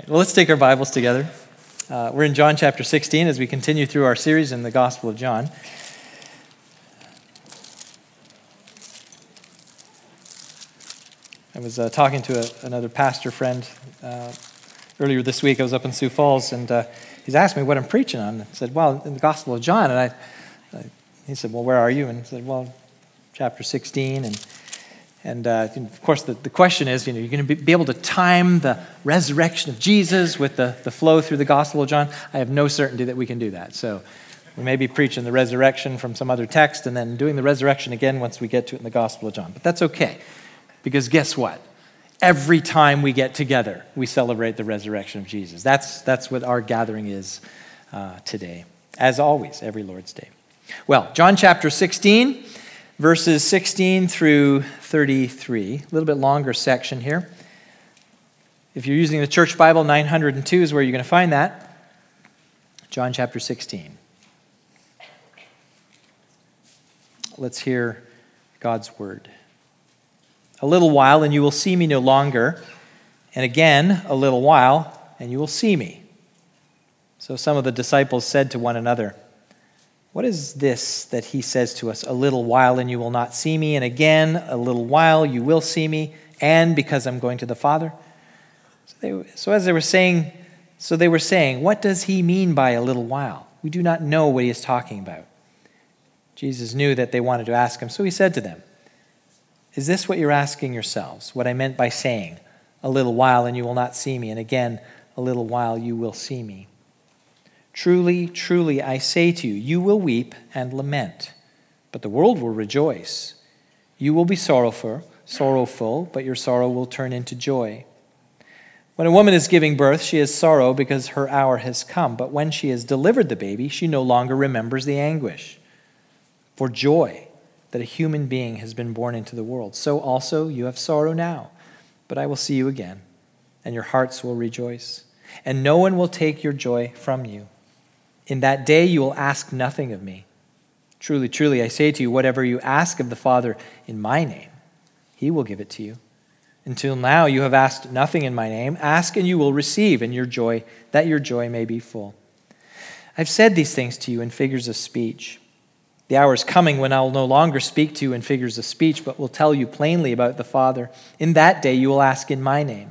right. Well, let's take our Bibles together. Uh, we're in John chapter 16 as we continue through our series in the Gospel of John. I was uh, talking to a, another pastor friend uh, earlier this week. I was up in Sioux Falls, and uh, he's asked me what I'm preaching on. I said, Well, in the Gospel of John. And I, I, he said, Well, where are you? And I said, Well, chapter 16. And and uh, of course, the, the question is you know, you're going to be, be, able to time the resurrection of Jesus with the, the flow through the Gospel of John. I have no certainty that we can do that. So we may be preaching the resurrection from some other text and then doing the resurrection again once we get to it in the Gospel of John. But that's okay, because guess what? Every time we get together, we celebrate the resurrection of Jesus. That's, that's what our gathering is uh, today, as always, every Lord's Day. Well, John chapter 16 verses 16 through 33, a little bit longer section here. If you're using the Church Bible, 902 is where you're going to find that. John chapter 16. Let's hear God's word. A little while, and you will see me no longer. And again, a little while, and you will see me. So some of the disciples said to one another, what is this that he says to us? A little while and you will not see me, and again, a little while you will see me, and because I'm going to the Father? So, they, so as they were saying, so they were saying, what does he mean by a little while? We do not know what he is talking about. Jesus knew that they wanted to ask him, so he said to them, Is this what you're asking yourselves? What I meant by saying, A little while and you will not see me, and again, a little while you will see me? Truly, truly, I say to you, you will weep and lament, but the world will rejoice. You will be sorrowful, sorrowful, but your sorrow will turn into joy. When a woman is giving birth, she has sorrow because her hour has come, but when she has delivered the baby, she no longer remembers the anguish for joy that a human being has been born into the world. So also you have sorrow now, but I will see you again, and your hearts will rejoice, and no one will take your joy from you. In that day you will ask nothing of me. Truly, truly, I say to you, whatever you ask of the Father in my name, he will give it to you. Until now you have asked nothing in my name. Ask and you will receive, and your joy, that your joy may be full. I've said these things to you in figures of speech. The hour is coming when I will no longer speak to you in figures of speech, but will tell you plainly about the Father. In that day you will ask in my name.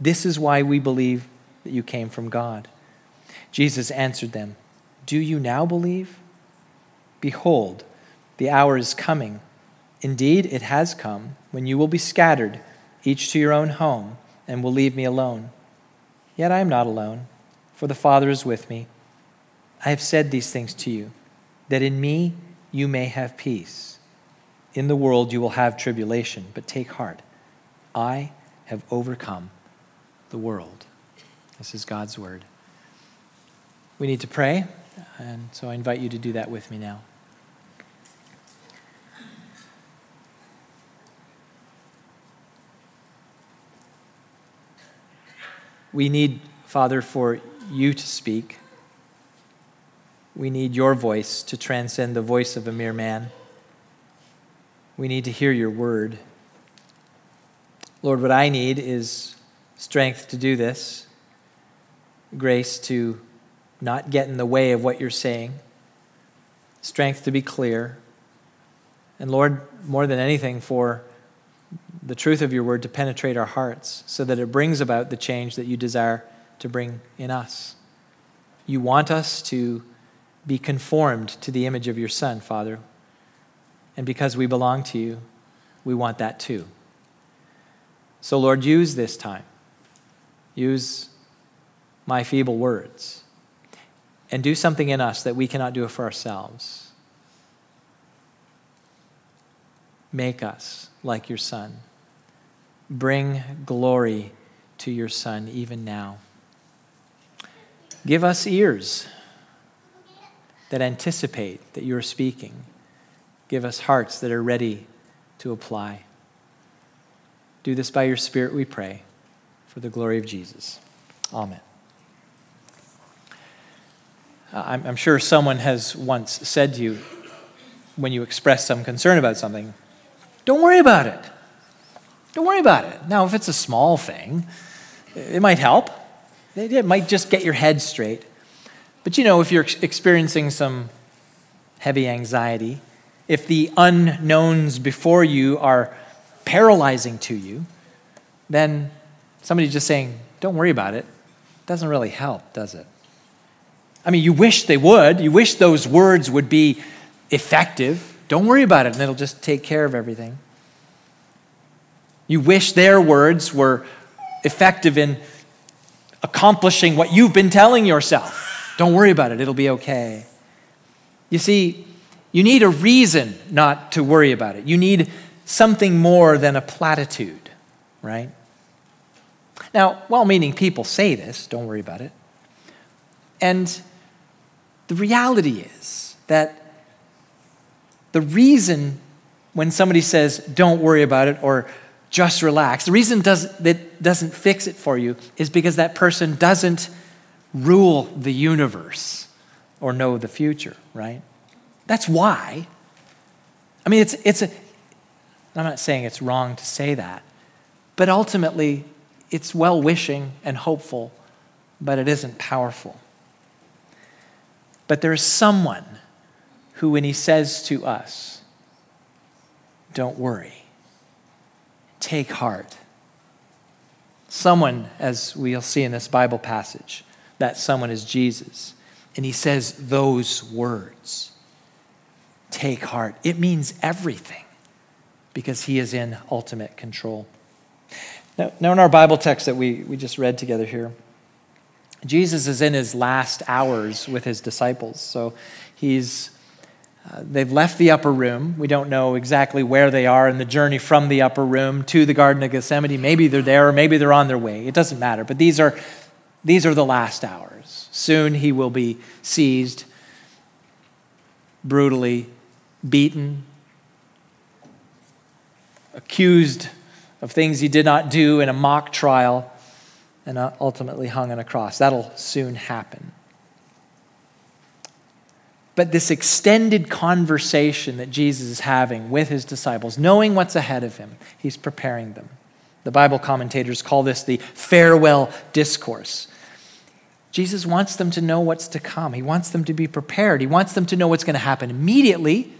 This is why we believe that you came from God. Jesus answered them, Do you now believe? Behold, the hour is coming. Indeed, it has come when you will be scattered, each to your own home, and will leave me alone. Yet I am not alone, for the Father is with me. I have said these things to you, that in me you may have peace. In the world you will have tribulation, but take heart. I have overcome the world. This is God's word. We need to pray, and so I invite you to do that with me now. We need, Father, for you to speak. We need your voice to transcend the voice of a mere man. We need to hear your word. Lord, what I need is strength to do this, grace to not get in the way of what you're saying, strength to be clear, and Lord, more than anything, for the truth of your word to penetrate our hearts so that it brings about the change that you desire to bring in us. You want us to be conformed to the image of your Son, Father. And because we belong to you, we want that too. So, Lord, use this time use my feeble words, and do something in us that we cannot do for ourselves. Make us like your Son. Bring glory to your Son even now. Give us ears that anticipate that you're speaking. Give us hearts that are ready to apply. Do this by your Spirit, we pray, for the glory of Jesus. Amen. I'm, I'm sure someone has once said to you, when you express some concern about something, don't worry about it. Don't worry about it. Now, if it's a small thing, it might help. It might just get your head straight. But you know, if you're experiencing some heavy anxiety, if the unknowns before you are paralyzing to you, then somebody just saying, don't worry about it, doesn't really help, does it? I mean, you wish they would. You wish those words would be effective. Don't worry about it, and it'll just take care of everything. You wish their words were effective in accomplishing what you've been telling yourself. Don't worry about it, it'll be okay. You see, you need a reason not to worry about it. You need something more than a platitude, right? Now, well meaning people say this, don't worry about it. And the reality is that the reason when somebody says, don't worry about it, or just relax, the reason does, that doesn't fix it for you is because that person doesn't rule the universe or know the future, right? That's why. I mean, it's, it's a, I'm not saying it's wrong to say that, but ultimately, it's well wishing and hopeful, but it isn't powerful. But there's someone who, when he says to us, don't worry, take heart. Someone, as we'll see in this Bible passage, that someone is Jesus. And he says those words take heart. It means everything because he is in ultimate control. Now, now in our Bible text that we, we just read together here, Jesus is in his last hours with his disciples. So he's, uh, they've left the upper room. We don't know exactly where they are in the journey from the upper room to the Garden of Gethsemane. Maybe they're there or maybe they're on their way. It doesn't matter. But these are, these are the last hours. Soon he will be seized, brutally beaten, accused of things he did not do in a mock trial and uh, ultimately hung on a cross. That'll soon happen. But this extended conversation that Jesus is having with his disciples, knowing what's ahead of him, he's preparing them. The Bible commentators call this the farewell discourse. Jesus wants them to know what's to come. He wants them to be prepared. He wants them to know what's going to happen immediately,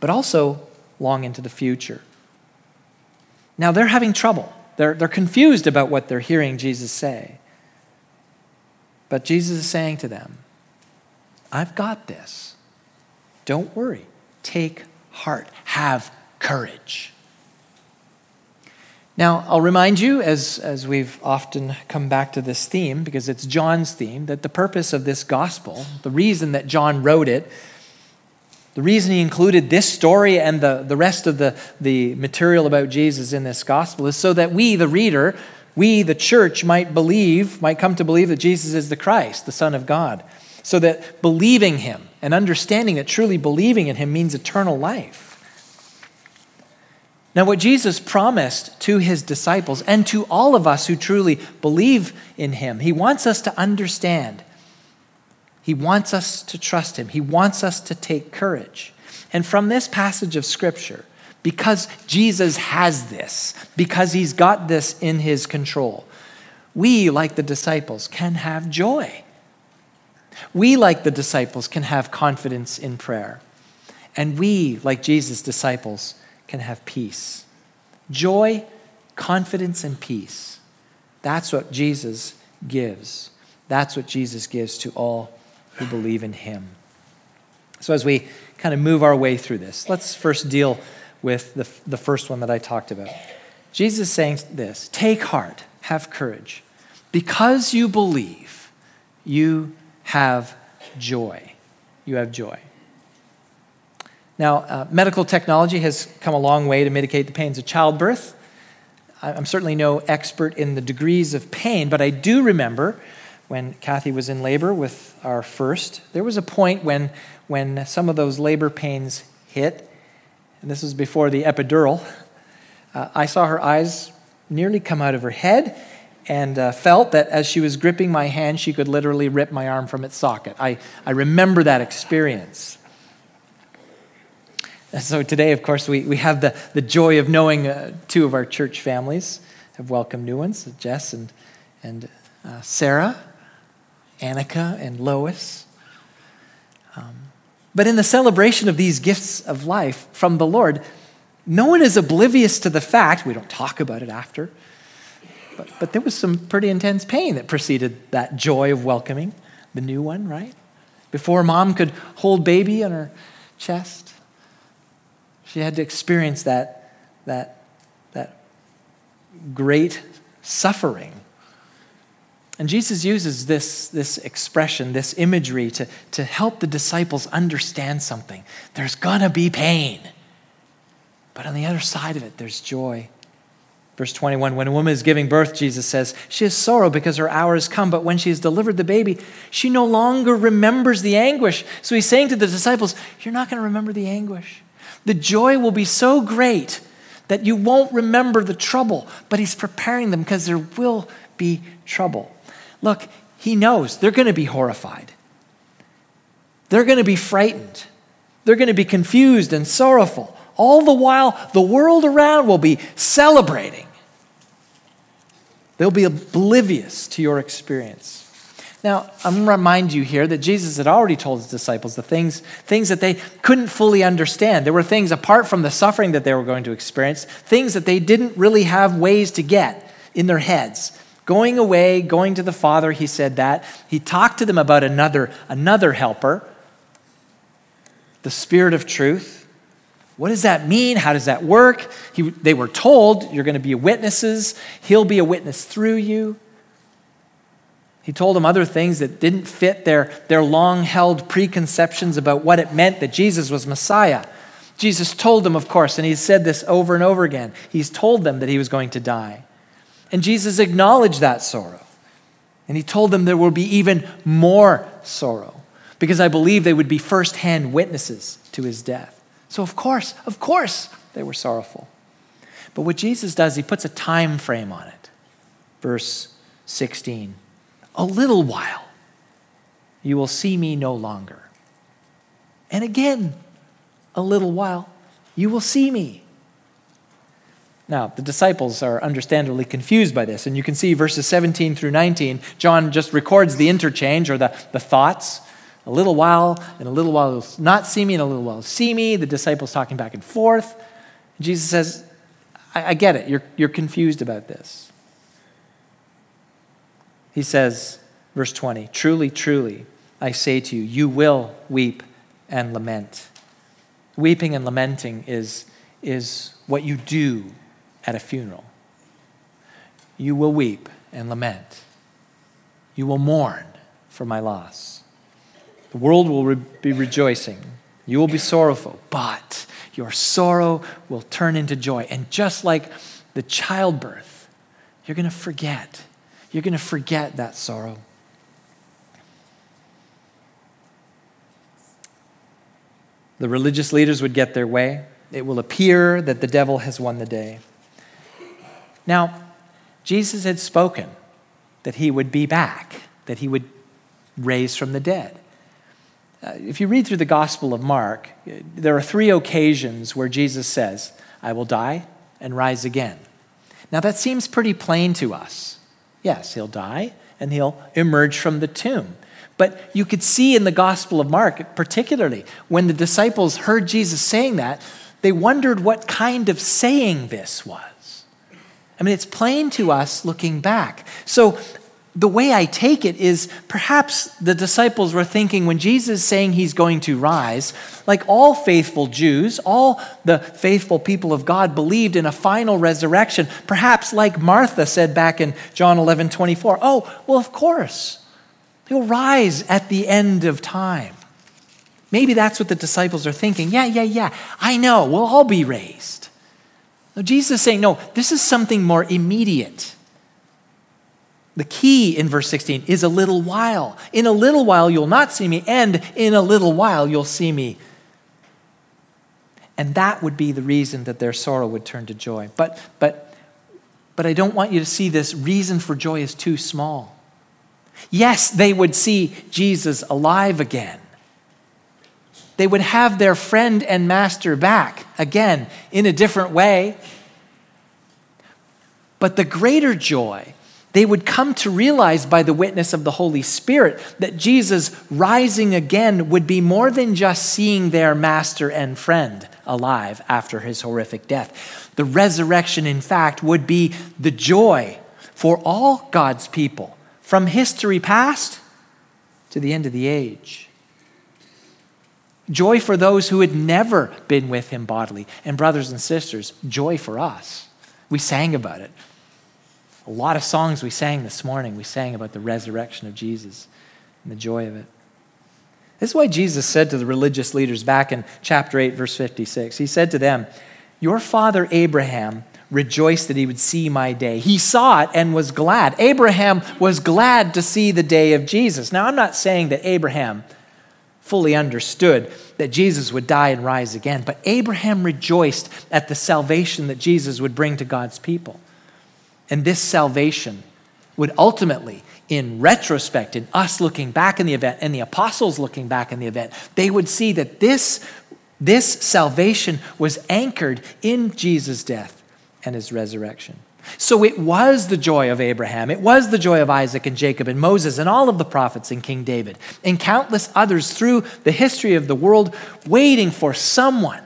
but also long into the future. Now, they're having trouble. They're, they're confused about what they're hearing Jesus say. But Jesus is saying to them, I've got this. Don't worry. Take heart. Have courage. Now, I'll remind you, as, as we've often come back to this theme, because it's John's theme, that the purpose of this gospel, the reason that John wrote it, the reason he included this story and the, the rest of the, the material about Jesus in this gospel is so that we, the reader, we, the church, might believe, might come to believe that Jesus is the Christ, the Son of God. So that believing him and understanding that truly believing in him means eternal life. Now, what Jesus promised to his disciples and to all of us who truly believe in him, he wants us to understand he wants us to trust him. He wants us to take courage. And from this passage of Scripture, because Jesus has this, because he's got this in his control, we, like the disciples, can have joy. We, like the disciples, can have confidence in prayer. And we, like Jesus' disciples, can have peace. Joy, confidence, and peace. That's what Jesus gives. That's what Jesus gives to all who believe in him. So, as we kind of move our way through this, let's first deal with the, the first one that I talked about. Jesus is saying this Take heart, have courage. Because you believe, you have joy. You have joy. Now, uh, medical technology has come a long way to mitigate the pains of childbirth. I'm certainly no expert in the degrees of pain, but I do remember when Kathy was in labor with our first, there was a point when, when some of those labor pains hit, and this was before the epidural. Uh, I saw her eyes nearly come out of her head and uh, felt that as she was gripping my hand, she could literally rip my arm from its socket. I, I remember that experience. And so today, of course, we, we have the, the joy of knowing uh, two of our church families have welcomed new ones Jess and, and uh, Sarah, Annika, and Lois. Um, but in the celebration of these gifts of life from the Lord, no one is oblivious to the fact, we don't talk about it after, but, but there was some pretty intense pain that preceded that joy of welcoming the new one, right? Before mom could hold baby on her chest, she had to experience that, that, that great suffering. And Jesus uses this, this expression, this imagery, to, to help the disciples understand something. There's gonna be pain, but on the other side of it, there's joy. Verse 21 When a woman is giving birth, Jesus says, she has sorrow because her hour has come, but when she has delivered the baby, she no longer remembers the anguish. So he's saying to the disciples, You're not going to remember the anguish. The joy will be so great that you won't remember the trouble, but he's preparing them because there will be trouble. Look, he knows they're going to be horrified, they're going to be frightened, they're going to be confused and sorrowful. All the while, the world around will be celebrating. They'll be oblivious to your experience. Now, I'm going to remind you here that Jesus had already told his disciples the things, things that they couldn't fully understand. There were things apart from the suffering that they were going to experience, things that they didn't really have ways to get in their heads. Going away, going to the Father, he said that. He talked to them about another, another helper, the Spirit of truth. What does that mean? How does that work? He, they were told, You're going to be witnesses. He'll be a witness through you. He told them other things that didn't fit their, their long held preconceptions about what it meant that Jesus was Messiah. Jesus told them, of course, and he said this over and over again. He's told them that he was going to die. And Jesus acknowledged that sorrow. And he told them there will be even more sorrow because I believe they would be firsthand witnesses to his death. So, of course, of course, they were sorrowful. But what Jesus does, he puts a time frame on it. Verse 16 A little while, you will see me no longer. And again, a little while, you will see me. Now, the disciples are understandably confused by this, and you can see verses 17 through 19. John just records the interchange or the, the thoughts a little while, and a little while not see me, and a little while see me. The disciples talking back and forth. Jesus says, I, I get it. You're, you're confused about this. He says, verse 20, Truly, truly, I say to you, you will weep and lament. Weeping and lamenting is, is what you do at a funeral. You will weep and lament. You will mourn for my loss. The world will re- be rejoicing. You will be sorrowful, but your sorrow will turn into joy. And just like the childbirth, you're going to forget. You're going to forget that sorrow. The religious leaders would get their way. It will appear that the devil has won the day. Now, Jesus had spoken that he would be back, that he would raise from the dead. Uh, if you read through the Gospel of Mark, there are three occasions where Jesus says, I will die and rise again. Now, that seems pretty plain to us. Yes, he'll die and he'll emerge from the tomb. But you could see in the Gospel of Mark, particularly when the disciples heard Jesus saying that, they wondered what kind of saying this was. I mean, it's plain to us looking back. So the way I take it is perhaps the disciples were thinking when Jesus is saying he's going to rise, like all faithful Jews, all the faithful people of God believed in a final resurrection. Perhaps, like Martha said back in John 11 24, oh, well, of course, he'll rise at the end of time. Maybe that's what the disciples are thinking. Yeah, yeah, yeah, I know, we'll all be raised. Jesus is saying, no, this is something more immediate. The key in verse 16 is a little while. In a little while, you'll not see me, and in a little while, you'll see me. And that would be the reason that their sorrow would turn to joy. But, but, but I don't want you to see this reason for joy is too small. Yes, they would see Jesus alive again. They would have their friend and master back again in a different way. But the greater joy they would come to realize by the witness of the Holy Spirit that Jesus rising again would be more than just seeing their master and friend alive after his horrific death. The resurrection, in fact, would be the joy for all God's people from history past to the end of the age. Joy for those who had never been with him bodily. And, brothers and sisters, joy for us. We sang about it. A lot of songs we sang this morning, we sang about the resurrection of Jesus and the joy of it. This is why Jesus said to the religious leaders back in chapter 8, verse 56. He said to them, Your father Abraham rejoiced that he would see my day. He saw it and was glad. Abraham was glad to see the day of Jesus. Now, I'm not saying that Abraham fully understood that Jesus would die and rise again, but Abraham rejoiced at the salvation that Jesus would bring to God's people. And this salvation would ultimately, in retrospect, in us looking back in the event and the apostles looking back in the event, they would see that this, this salvation was anchored in Jesus' death and his resurrection. So it was the joy of Abraham, it was the joy of Isaac and Jacob and Moses and all of the prophets and King David and countless others through the history of the world, waiting for someone,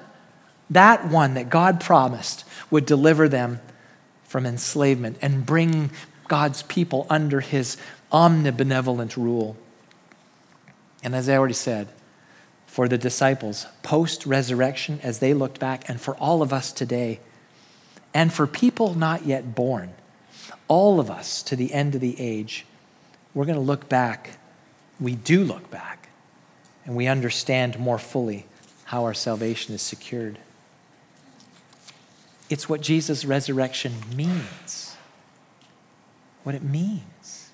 that one that God promised would deliver them from enslavement and bring God's people under his omnibenevolent rule. And as I already said, for the disciples post resurrection as they looked back, and for all of us today, and for people not yet born, all of us to the end of the age, we're going to look back. We do look back, and we understand more fully how our salvation is secured. It's what Jesus' resurrection means. What it means.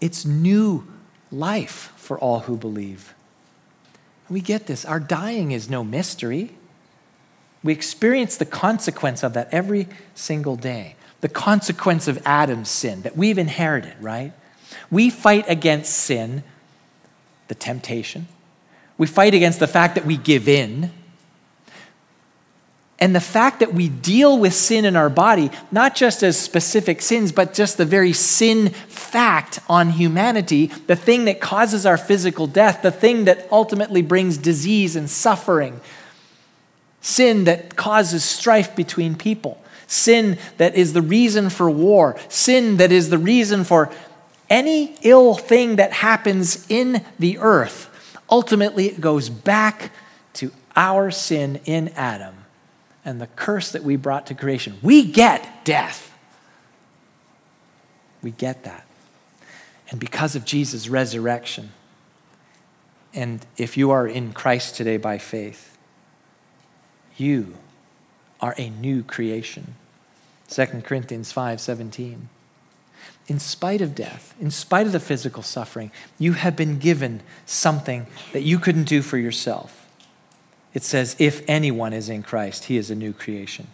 It's new life for all who believe. We get this. Our dying is no mystery. We experience the consequence of that every single day. The consequence of Adam's sin that we've inherited, right? We fight against sin, the temptation. We fight against the fact that we give in and the fact that we deal with sin in our body, not just as specific sins, but just the very sin fact on humanity, the thing that causes our physical death, the thing that ultimately brings disease and suffering, sin that causes strife between people, sin that is the reason for war, sin that is the reason for any ill thing that happens in the earth. Ultimately, it goes back to our sin in Adam and the curse that we brought to creation. We get death. We get that. And because of Jesus' resurrection, and if you are in Christ today by faith, you are a new creation. 2 Corinthians 5 17. In spite of death, in spite of the physical suffering, you have been given something that you couldn't do for yourself it says, If anyone is in Christ, he is a new creation.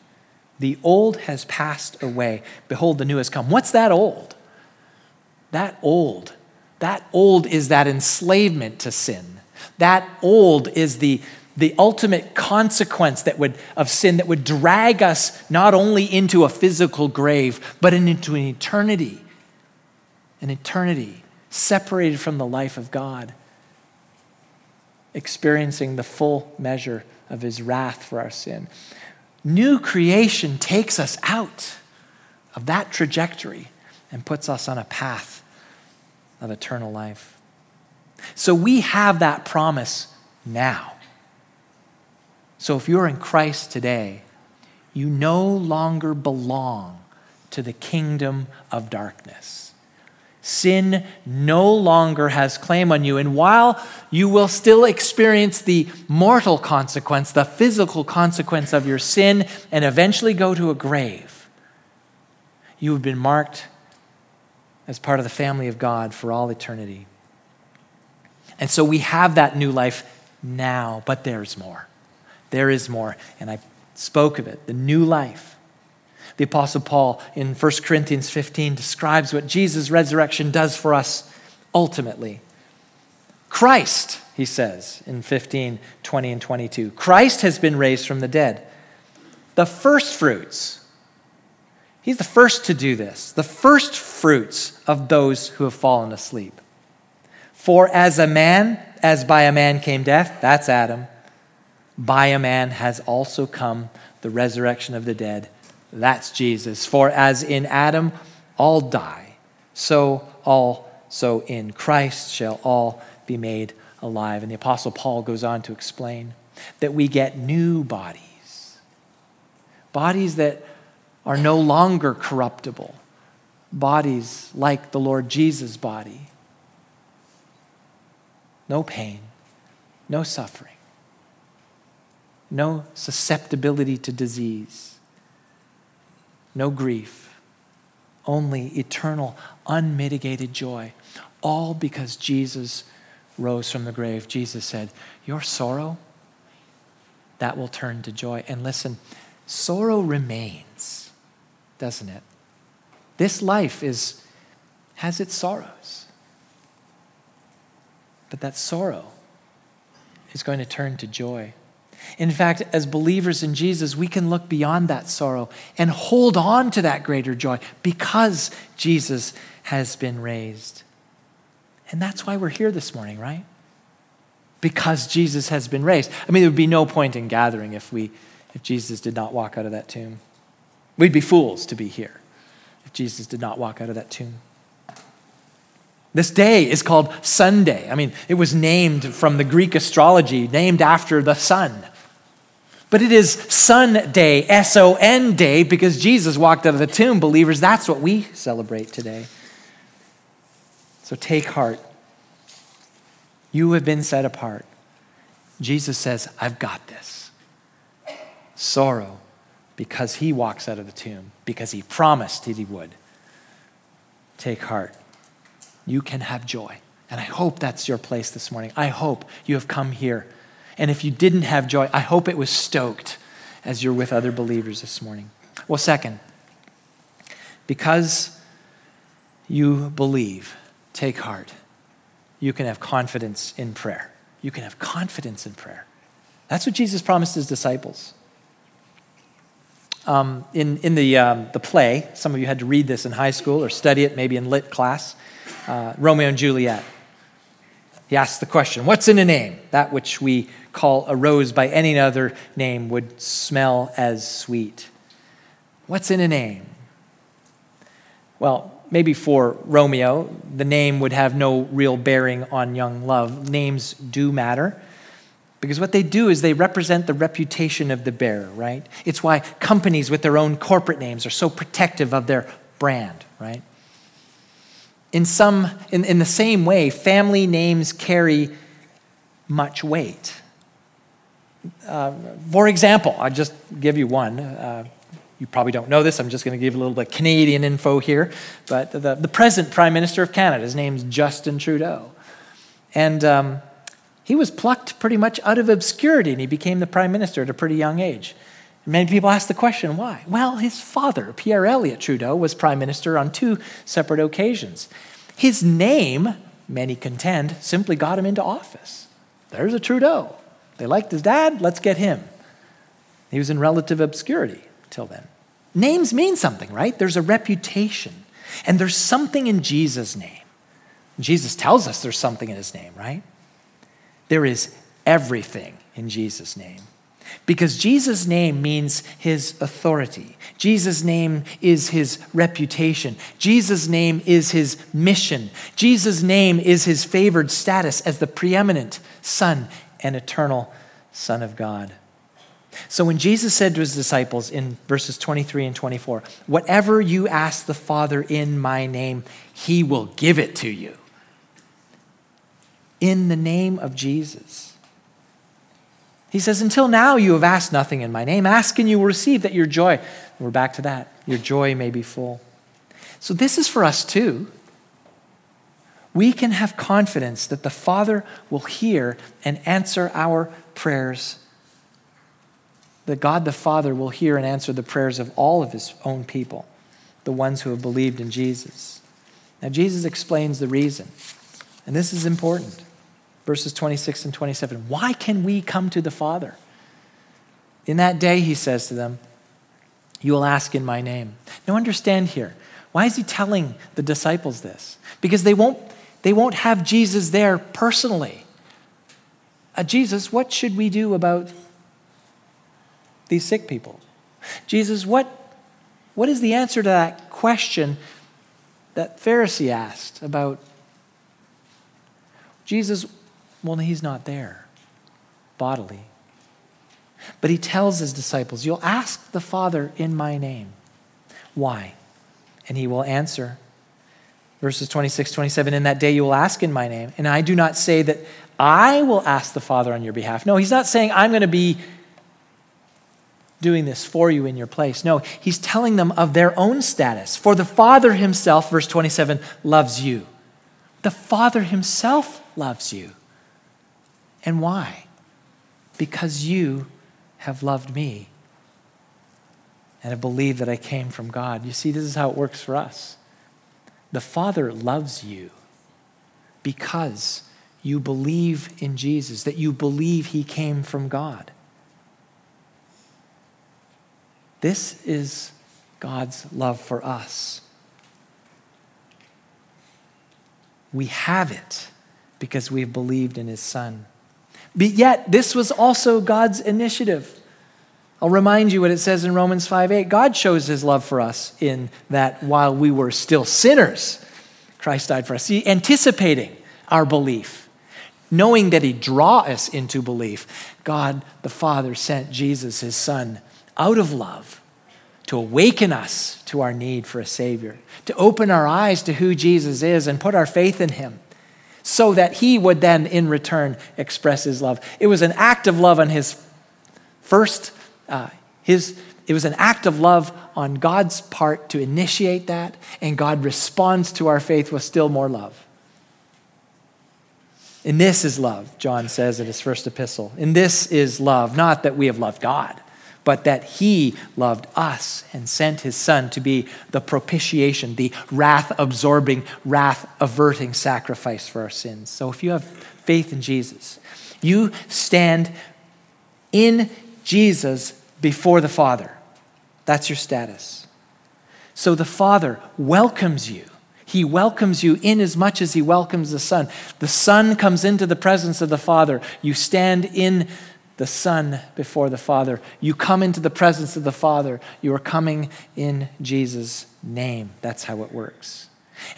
The old has passed away. Behold, the new has come. What's that old? That old. That old is that enslavement to sin. That old is the, the ultimate consequence that would, of sin that would drag us not only into a physical grave, but into an eternity. An eternity separated from the life of God experiencing the full measure of his wrath for our sin. New creation takes us out of that trajectory and puts us on a path of eternal life. So we have that promise now. So if you're in Christ today, you no longer belong to the kingdom of darkness. Sin no longer has claim on you. And while you will still experience the mortal consequence, the physical consequence of your sin, and eventually go to a grave, You have been marked as part of the family of God for all eternity. And so we have that new life now, but there's more. There is more. And I spoke of it the new life. The Apostle Paul in 1 Corinthians 15 describes what Jesus' resurrection does for us ultimately. Christ, he says in 15, 20, and 22, Christ has been raised from the dead. The first fruits. He's the first to do this, the first fruits of those who have fallen asleep. For as a man, as by a man came death, that's Adam, by a man has also come the resurrection of the dead, that's Jesus. For as in Adam all die, so also in Christ shall all be made alive. And the Apostle Paul goes on to explain that we get new bodies, bodies that are no longer corruptible, bodies like the Lord Jesus' body. No pain, no suffering, no susceptibility to disease, no grief, only eternal, unmitigated joy, all because Jesus rose from the grave, Jesus said, Your sorrow, that will turn to joy. And listen, sorrow remains, doesn't it? This life is, has its sorrows. But that sorrow is going to turn to joy. In fact, as believers in Jesus, we can look beyond that sorrow and hold on to that greater joy because Jesus has been raised. And that's why we're here this morning, right? Because Jesus has been raised. I mean, there would be no point in gathering if, we, if Jesus did not walk out of that tomb. We'd be fools to be here if Jesus did not walk out of that tomb. This day is called Sunday. I mean, it was named from the Greek astrology, named after the sun. But it is Sun Day, S O N Day, because Jesus walked out of the tomb. Believers, that's what we celebrate today. So take heart. You have been set apart. Jesus says, I've got this. Sorrow because he walks out of the tomb, because he promised that he would. Take heart. You can have joy. And I hope that's your place this morning. I hope you have come here. And if you didn't have joy, I hope it was stoked as you're with other believers this morning. Well, second, because you believe, take heart. You can have confidence in prayer. You can have confidence in prayer. That's what Jesus promised his disciples. Um, in in the, um, the play, some of you had to read this in high school or study it maybe in lit class uh, Romeo and Juliet. He asks the question What's in a name? That which we call a rose by any other name would smell as sweet. What's in a name? Well, maybe for Romeo, the name would have no real bearing on young love. Names do matter because what they do is they represent the reputation of the bearer, right? It's why companies with their own corporate names are so protective of their brand, right? In, some, in, in the same way, family names carry much weight. Uh, for example, I'll just give you one. Uh, you probably don't know this. I'm just going to give a little bit Canadian info here. But the, the present Prime Minister of Canada, his name's Justin Trudeau. And um, he was plucked pretty much out of obscurity and he became the Prime Minister at a pretty young age. Many people ask the question, why? Well, his father, Pierre Elliott Trudeau, was Prime Minister on two separate occasions. His name, many contend, simply got him into office. There's a Trudeau. They liked his dad, let's get him. He was in relative obscurity till then. Names mean something, right? There's a reputation. And there's something in Jesus' name. Jesus tells us there's something in his name, right? There is everything in Jesus' name. Because Jesus' name means his authority. Jesus' name is his reputation. Jesus' name is his mission. Jesus' name is his favored status as the preeminent Son and eternal Son of God. So when Jesus said to his disciples in verses 23 and 24, Whatever you ask the Father in my name, he will give it to you. In the name of Jesus. He says, Until now you have asked nothing in my name. Ask and you will receive that your joy, we're back to that, your joy may be full. So, this is for us too. We can have confidence that the Father will hear and answer our prayers. That God the Father will hear and answer the prayers of all of his own people, the ones who have believed in Jesus. Now, Jesus explains the reason, and this is important. Verses 26 and 27. Why can we come to the Father? In that day, he says to them, You will ask in my name. Now, understand here. Why is he telling the disciples this? Because they won't, they won't have Jesus there personally. Uh, Jesus, what should we do about these sick people? Jesus, what, what is the answer to that question that Pharisee asked about Jesus? Well, he's not there bodily. But he tells his disciples, You'll ask the Father in my name. Why? And he will answer. Verses 26, 27 In that day you will ask in my name. And I do not say that I will ask the Father on your behalf. No, he's not saying I'm going to be doing this for you in your place. No, he's telling them of their own status. For the Father himself, verse 27, loves you. The Father himself loves you. And why? Because you have loved me and have believed that I came from God. You see, this is how it works for us. The Father loves you because you believe in Jesus, that you believe he came from God. This is God's love for us. We have it because we've believed in his Son. But yet, this was also God's initiative. I'll remind you what it says in Romans 5 8. God shows his love for us in that while we were still sinners, Christ died for us. See, anticipating our belief, knowing that he'd draw us into belief, God the Father sent Jesus, his Son, out of love to awaken us to our need for a Savior, to open our eyes to who Jesus is and put our faith in him so that he would then, in return, express his love. It was an act of love on his first, uh, his, it was an act of love on God's part to initiate that, and God responds to our faith with still more love. And this is love, John says in his first epistle. And this is love, not that we have loved God, but that he loved us and sent his son to be the propitiation, the wrath absorbing, wrath averting sacrifice for our sins. So if you have faith in Jesus, you stand in Jesus before the Father. That's your status. So the Father welcomes you. He welcomes you in as much as he welcomes the Son. The Son comes into the presence of the Father. You stand in the Son before the Father. You come into the presence of the Father. You are coming in Jesus' name. That's how it works.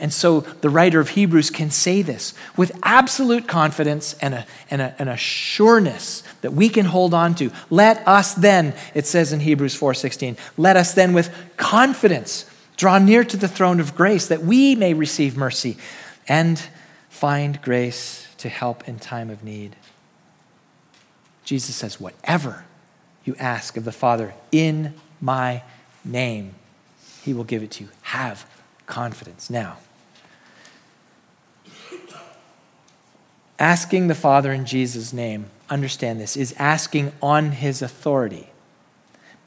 And so the writer of Hebrews can say this with absolute confidence and a, and, a, and a sureness that we can hold on to. Let us then, it says in Hebrews 4:16, let us then with confidence draw near to the throne of grace that we may receive mercy and find grace to help in time of need. Jesus says, Whatever you ask of the Father in my name, he will give it to you. Have confidence. Now, asking the Father in Jesus' name, understand this, is asking on his authority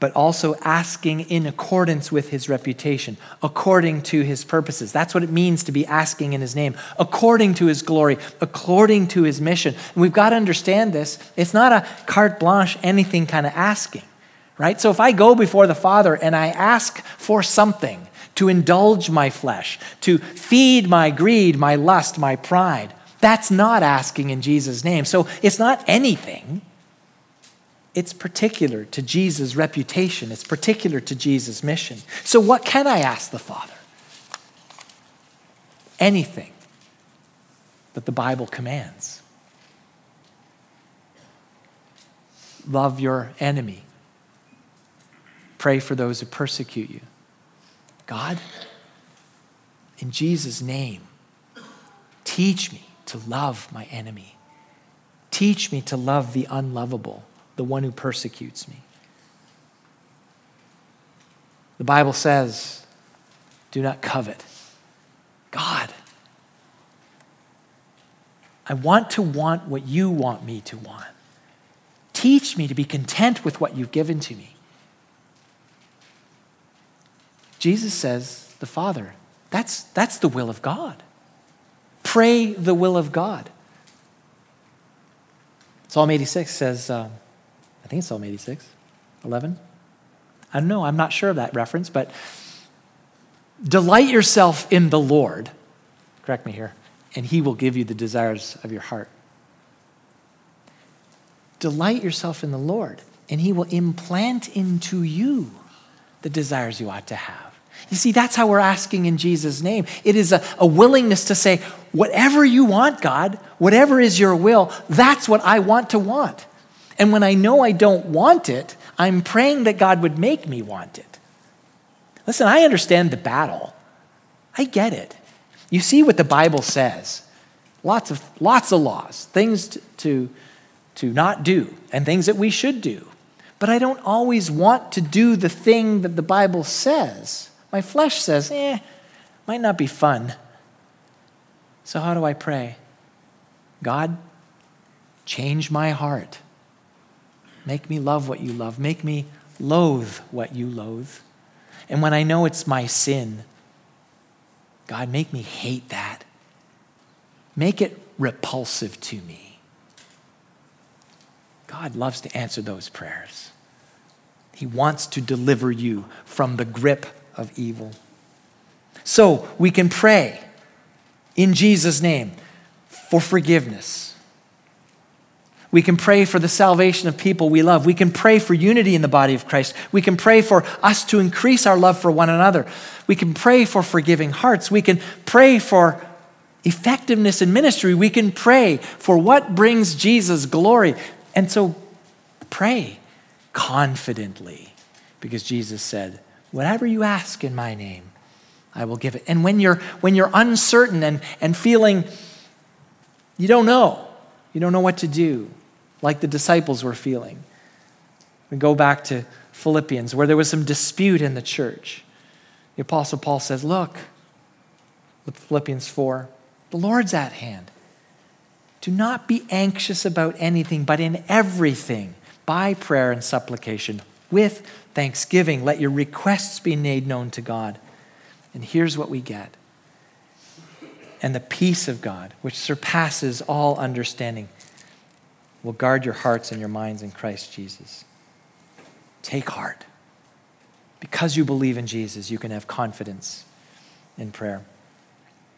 but also asking in accordance with his reputation, according to his purposes. That's what it means to be asking in his name, according to his glory, according to his mission. And we've got to understand this. It's not a carte blanche, anything kind of asking, right? So if I go before the Father and I ask for something to indulge my flesh, to feed my greed, my lust, my pride, that's not asking in Jesus' name. So it's not anything it's particular to Jesus' reputation, it's particular to Jesus' mission. So, what can I ask the Father? Anything that the Bible commands. Love your enemy. Pray for those who persecute you. God, in Jesus' name, teach me to love my enemy. Teach me to love the unlovable the one who persecutes me. The Bible says Do not covet. God, I want to want what you want me to want. Teach me to be content with what you've given to me. Jesus says, the Father, that's, that's the will of God. Pray the will of God. Psalm 86 says, um, I think it's Psalm 86, 11. I don't know, I'm not sure of that reference, but delight yourself in the Lord. Correct me here and he will give you the desires of your heart. Delight yourself in the Lord, and he will implant into you the desires you ought to have. You see, that's how we're asking in Jesus' name. It is a, a, willingness to say, whatever you want, God, whatever is your will, that's what I want to want. And when I know I don't want it, I'm praying that God would make me want it. Listen, I understand the battle. I get it. You see what the Bible says. Lots of, lots of laws, things to, to, to not do, and things that we should do. But I don't always want to do the thing that the Bible says. My flesh says, eh, might not be fun. So, how do I pray? God, change my heart. Make me love what you love. Make me loathe what you loathe. And when I know it's my sin, God, make me hate that. Make it repulsive to me. God loves to answer those prayers. He wants to deliver you from the grip of evil. So we can pray in Jesus' name for forgiveness we can pray for the salvation of people we love. We can pray for unity in the body of Christ. We can pray for us to increase our love for one another. We can pray for forgiving hearts. We can pray for effectiveness in ministry. We can pray for what brings Jesus glory. And so pray confidently because Jesus said, Whatever you ask in my name, I will give it. And when you're, when you're uncertain and, and feeling you don't know, you don't know what to do, like the disciples were feeling. We go back to Philippians, where there was some dispute in the church. The Apostle Paul says, Look, with Philippians 4, the Lord's at hand. Do not be anxious about anything, but in everything, by prayer and supplication, with thanksgiving, let your requests be made known to God. And here's what we get. And the peace of God, which surpasses all understanding, will guard your hearts and your minds in Christ Jesus. Take heart. Because you believe in Jesus, you can have confidence in prayer.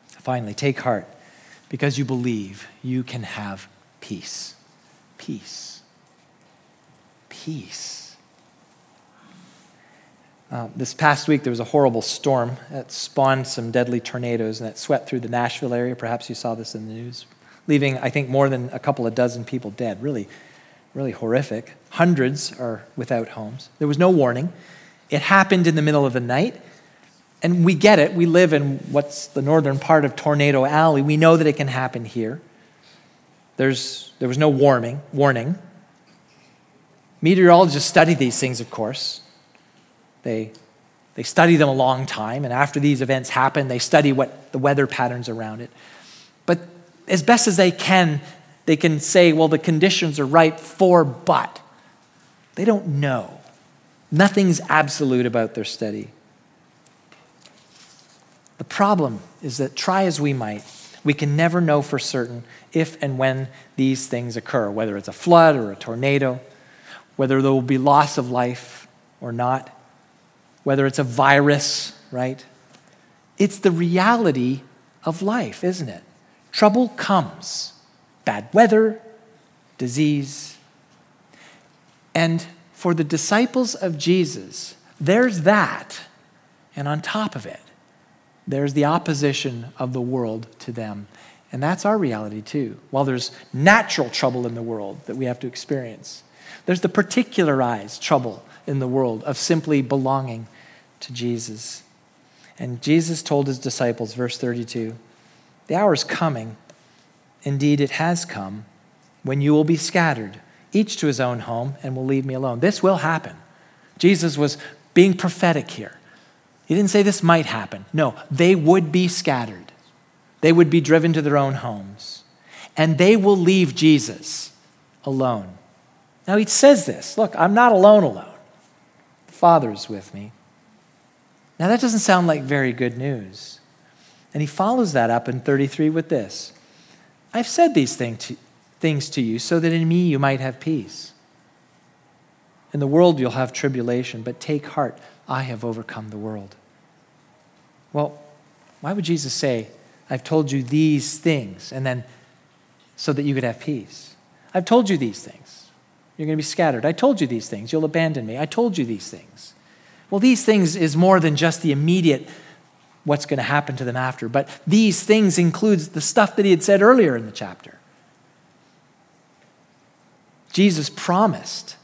Finally, take heart. Because you believe, you can have peace. Peace. Peace. Uh, this past week, there was a horrible storm that spawned some deadly tornadoes and that swept through the Nashville area. Perhaps you saw this in the news leaving, I think, more than a couple of dozen people dead. Really, really horrific. Hundreds are without homes. There was no warning. It happened in the middle of the night. And we get it. We live in what's the northern part of Tornado Alley. We know that it can happen here. There's, there was no warning, warning. Meteorologists study these things, of course. They, they study them a long time, and after these events happen, they study what the weather patterns around it. As best as they can, they can say, well, the conditions are right for, but. They don't know. Nothing's absolute about their study. The problem is that, try as we might, we can never know for certain if and when these things occur, whether it's a flood or a tornado, whether there will be loss of life or not, whether it's a virus, right? It's the reality of life, isn't it? Trouble comes bad weather, disease. And for the disciples of Jesus, there's that. And on top of it, there's the opposition of the world to them. And that's our reality too. While there's natural trouble in the world that we have to experience, there's the particularized trouble in the world of simply belonging to Jesus. And Jesus told his disciples, verse 32, the hour is coming, indeed it has come, when you will be scattered, each to his own home, and will leave me alone. This will happen. Jesus was being prophetic here. He didn't say this might happen. No, they would be scattered. They would be driven to their own homes. And they will leave Jesus alone. Now he says this Look, I'm not alone alone. The Father is with me. Now that doesn't sound like very good news. And he follows that up in 33 with this I've said these thing to, things to you so that in me you might have peace. In the world you'll have tribulation, but take heart, I have overcome the world. Well, why would Jesus say, I've told you these things, and then so that you could have peace? I've told you these things. You're going to be scattered. I told you these things. You'll abandon me. I told you these things. Well, these things is more than just the immediate what's going to happen to them after, but these things includes the stuff that he had said earlier in the chapter. Jesus promised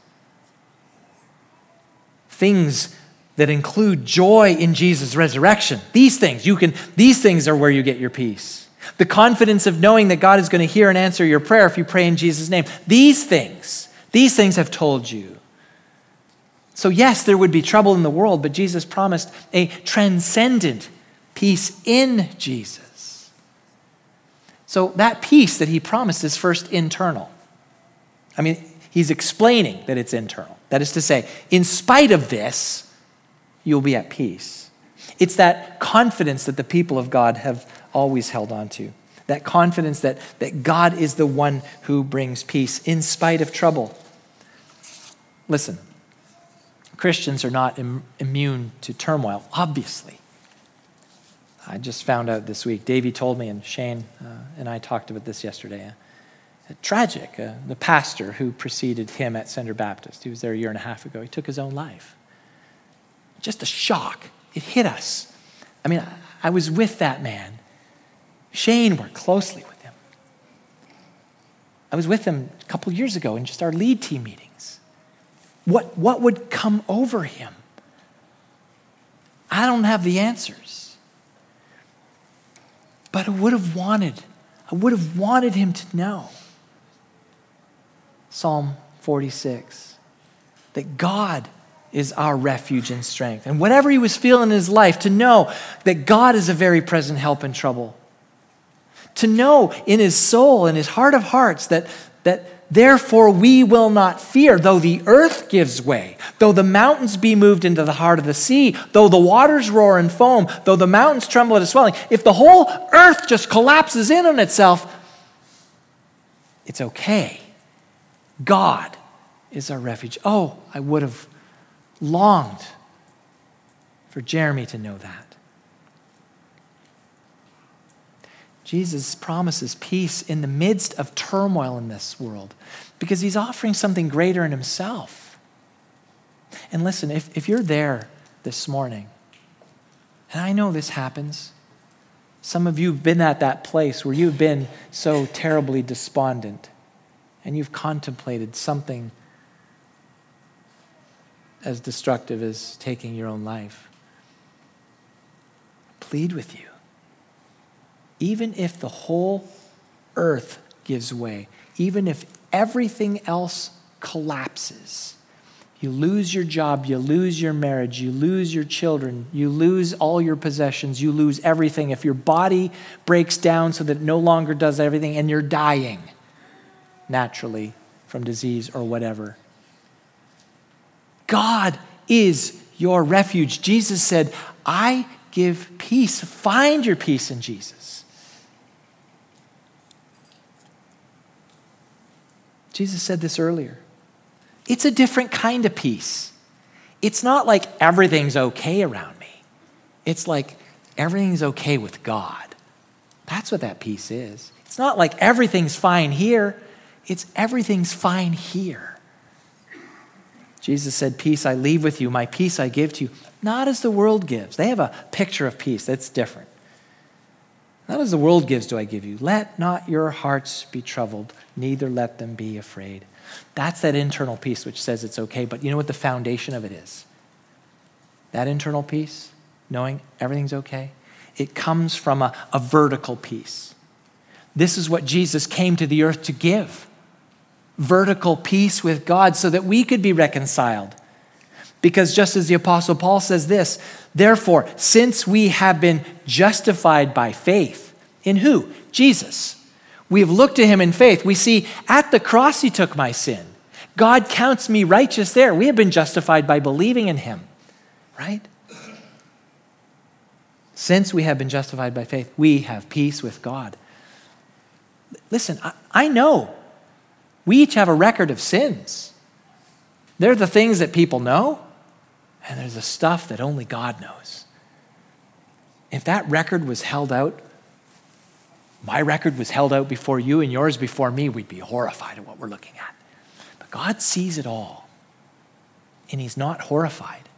things that include joy in Jesus' resurrection. These things, you can these things are where you get your peace. The confidence of knowing that God is going to hear and answer your prayer if you pray in Jesus' name. These things, these things have told you. So yes, there would be trouble in the world, but Jesus promised a transcendent peace in Jesus. So that peace that he promised is first internal. I mean, he's explaining that it's internal. That is to say, in spite of this, you'll be at peace. It's that confidence that the people of God have always held on to. That confidence that, that God is the one who brings peace in spite of trouble. Listen, Christians are not Im- immune to turmoil, obviously. I just found out this week. Davey told me, and Shane uh, and I talked about this yesterday tragic. Uh, the pastor who preceded him at Center Baptist, he was there a year and a half ago, he took his own life. Just a shock. It hit us. I mean, I, I was with that man. Shane worked closely with him. I was with him a couple years ago in just our lead team meetings. What, what would come over him? I don't have the answers. But I would have wanted, I would have wanted him to know Psalm 46 that God is our refuge and strength. And whatever he was feeling in his life, to know that God is a very present help in trouble. To know in his soul, in his heart of hearts, that, that therefore we will not fear, though the earth gives way, though the mountains be moved into the heart of the sea, though the waters roar and foam, though the mountains tremble at a swelling. If the whole earth just collapses in on itself, it's okay God is our refuge. Oh, I would have longed for Jeremy to know that. Jesus promises peace in the midst of turmoil in this world because he's offering something greater in himself. And listen, if, if you're there this morning, and I know this happens, some of you have been at that place where you've been so terribly despondent and you've contemplated something as destructive as taking your own life, I plead with you. Even if the whole earth gives way, even if everything else collapses, you lose your job, you lose your marriage, you lose your children, you lose all your possessions, you lose everything. If your body breaks down so that it no longer does everything and you're dying naturally from disease or whatever. God is your refuge. Jesus said, I give peace. Find your peace in Jesus. Jesus said this earlier. It's a different kind of peace. It's not like everything's okay around me, it's like everything's okay with God. That's what that peace is. It's not like everything's fine here. It's everything's fine here. Jesus said, Peace I leave with you, my peace I give to you, not as the world gives. They have a picture of peace that's different. Not as the world gives do I give you. Let not your hearts be troubled, neither let them be afraid. That's that internal peace which says it's okay, but you know what the foundation of it is? That internal peace, knowing everything's okay, it comes from a, a vertical peace. This is what Jesus came to the earth to give vertical peace with God so that we could be reconciled. Because just as the Apostle Paul says this, therefore, since we have been justified by faith, in who? Jesus. We have looked to him in faith. We see at the cross he took my sin. God counts me righteous there. We have been justified by believing in him, right? Since we have been justified by faith, we have peace with God. Listen, I, I know we each have a record of sins. They're the things that people know, and there's the stuff that only God knows. If that record was held out, my record was held out before you and yours before me, we'd be horrified at what we're looking at. But God sees it all, and He's not horrified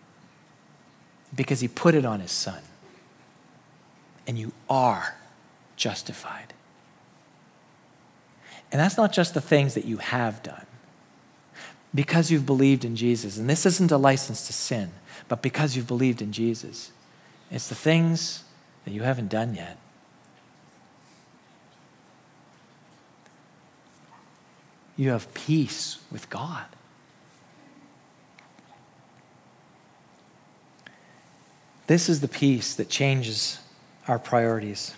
because He put it on His Son. And you are justified. And that's not just the things that you have done because you've believed in Jesus, and this isn't a license to sin, but because you've believed in Jesus, it's the things that you haven't done yet. You have peace with God. This is the peace that changes our priorities.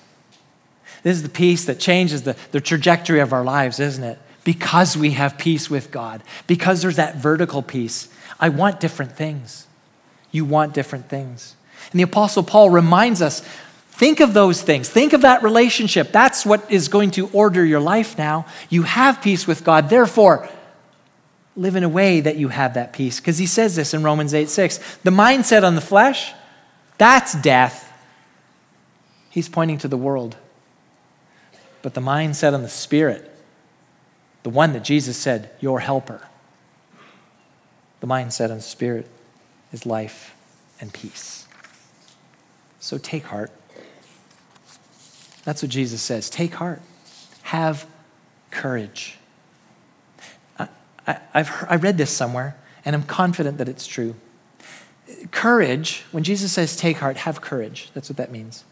This is the peace that changes the, the trajectory of our lives, isn't it? Because we have peace with God, because there's that vertical peace. I want different things. You want different things. And the Apostle Paul reminds us think of those things, think of that relationship. That's what is going to order your life now. You have peace with God. Therefore, live in a way that you have that peace. Because he says this in Romans 8 6. The mindset on the flesh, that's death. He's pointing to the world. But the mindset on the spirit, the one that Jesus said, Your helper. The mindset and spirit is life and peace. So take heart. That's what Jesus says. Take heart. Have courage. I, have I read this somewhere, and I'm confident that it's true. Courage, when Jesus says take heart, have courage. That's what that means.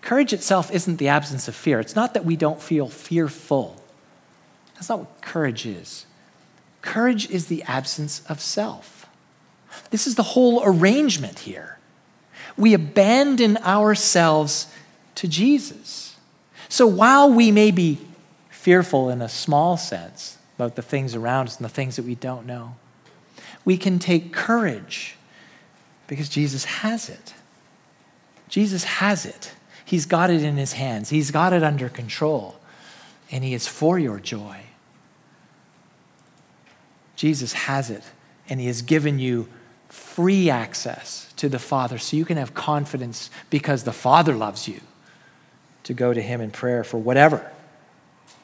Courage itself isn't the absence of fear. It's not that we don't feel fearful. That's not what courage is. Courage is the absence of self. This is the whole arrangement here. We abandon ourselves to Jesus. So while we may be fearful in a small sense about the things around us and the things that we don't know, we can take courage because Jesus has it. Jesus has it. He's got it in his hands, he's got it under control, and he is for your joy. Jesus has it, and He has given you free access to the Father so you can have confidence because the Father loves you to go to Him in prayer for whatever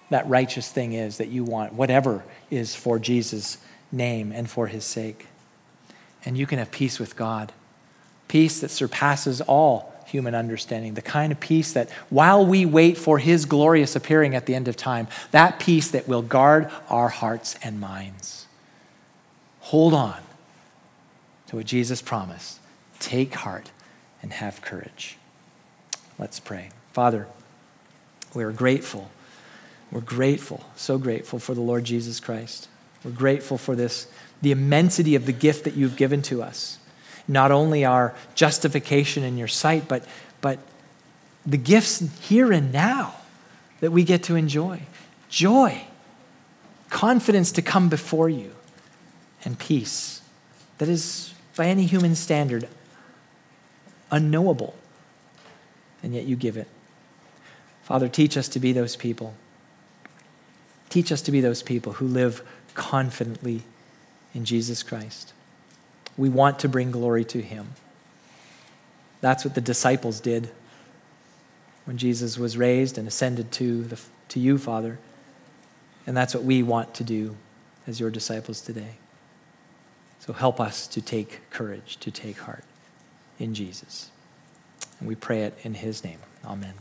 that righteous thing is that you want, whatever is for Jesus' name and for His sake. And you can have peace with God, peace that surpasses all human understanding, the kind of peace that while we wait for His glorious appearing at the end of time, that peace that will guard our hearts and minds. Hold on to what Jesus promised. Take heart and have courage. Let's pray. Father, we are grateful. We're grateful, so grateful for the Lord Jesus Christ. We're grateful for this, the immensity of the gift that you've given to us. Not only our justification in your sight, but, but the gifts here and now that we get to enjoy. Joy, confidence to come before you and peace that is, by any human standard, unknowable, and yet you give it. Father, teach us to be those people. Teach us to be those people who live confidently in Jesus Christ. We want to bring glory to Him. That's what the disciples did when Jesus was raised and ascended to, the, to you, Father. And that's what we want to do as your disciples today. So help us to take courage, to take heart in Jesus. And we pray it in his name. Amen.